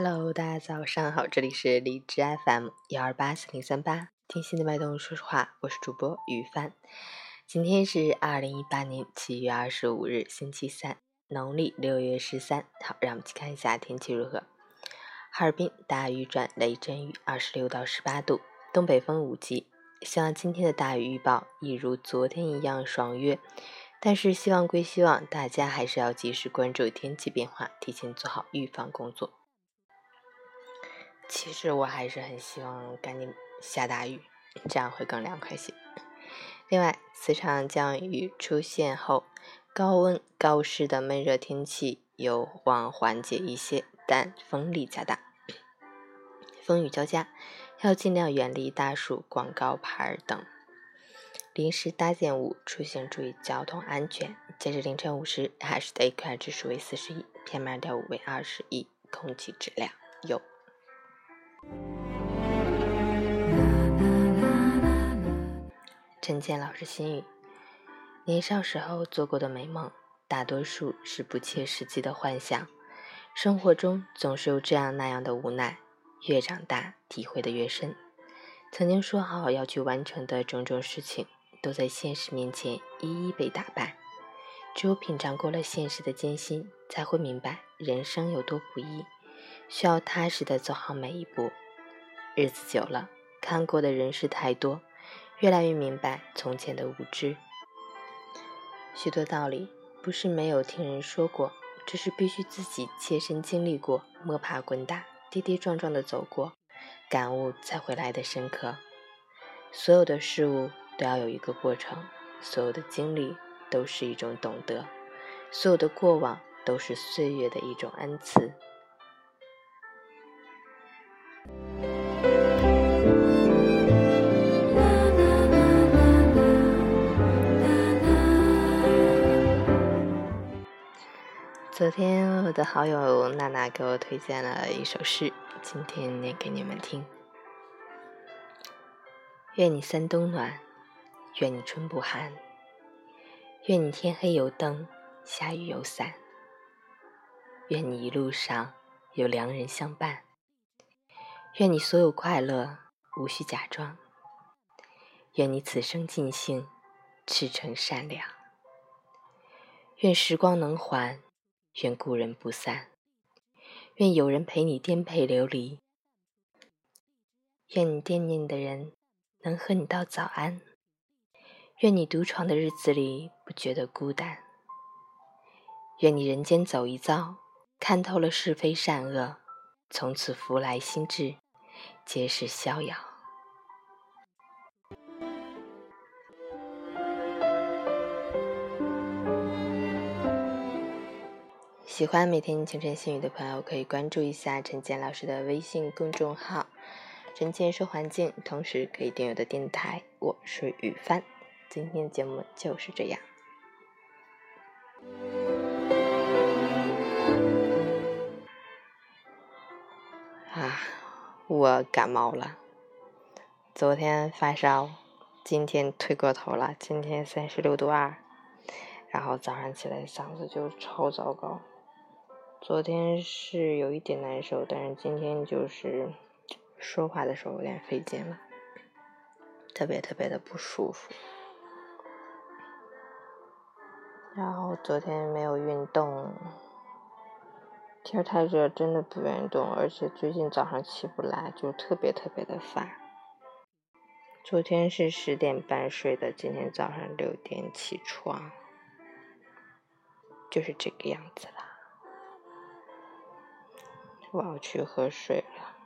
Hello，大家早上好，这里是荔枝 FM 幺二八四零三八，听心的脉动说实话，我是主播于帆。今天是二零一八年七月二十五日，星期三，农历六月十三。好，让我们去看一下天气如何。哈尔滨大雨转雷阵雨，二十六到十八度，东北风五级。希望今天的大雨预报一如昨天一样爽约，但是希望归希望，大家还是要及时关注天气变化，提前做好预防工作。其实我还是很希望赶紧下大雨，这样会更凉快些。另外，磁场降雨出现后，高温高湿的闷热天气有望缓解一些，但风力加大，风雨交加，要尽量远离大树、广告牌等临时搭建物，出行注意交通安全。截至凌晨五时，海市的 AQI 指数为四十一，PM 二点五为二十一，空气质量优。陈建老师心语：年少时候做过的美梦，大多数是不切实际的幻想。生活中总是有这样那样的无奈，越长大体会的越深。曾经说好要去完成的种种事情，都在现实面前一一被打败。只有品尝过了现实的艰辛，才会明白人生有多不易。需要踏实的走好每一步，日子久了，看过的人事太多，越来越明白从前的无知。许多道理不是没有听人说过，只是必须自己切身经历过，摸爬滚打，跌跌撞撞的走过，感悟才会来的深刻。所有的事物都要有一个过程，所有的经历都是一种懂得，所有的过往都是岁月的一种恩赐。昨天我的好友娜娜给我推荐了一首诗，今天念给你们听。愿你三冬暖，愿你春不寒，愿你天黑有灯，下雨有伞，愿你一路上有良人相伴，愿你所有快乐无需假装，愿你此生尽兴，赤诚善良，愿时光能还。愿故人不散，愿有人陪你颠沛流离，愿你惦念的人能和你道早安，愿你独闯的日子里不觉得孤单，愿你人间走一遭，看透了是非善恶，从此福来心智皆是逍遥。喜欢每天清晨心语的朋友，可以关注一下陈建老师的微信公众号“陈建说环境”，同时可以订阅的电台。我是雨帆，今天的节目就是这样。啊，我感冒了，昨天发烧，今天退过头了，今天三十六度二，然后早上起来嗓子就超糟糕。昨天是有一点难受，但是今天就是说话的时候有点费劲了，特别特别的不舒服。然后昨天没有运动，天太热，真的不愿意动，而且最近早上起不来，就特别特别的烦。昨天是十点半睡的，今天早上六点起床，就是这个样子了。我要去喝水了。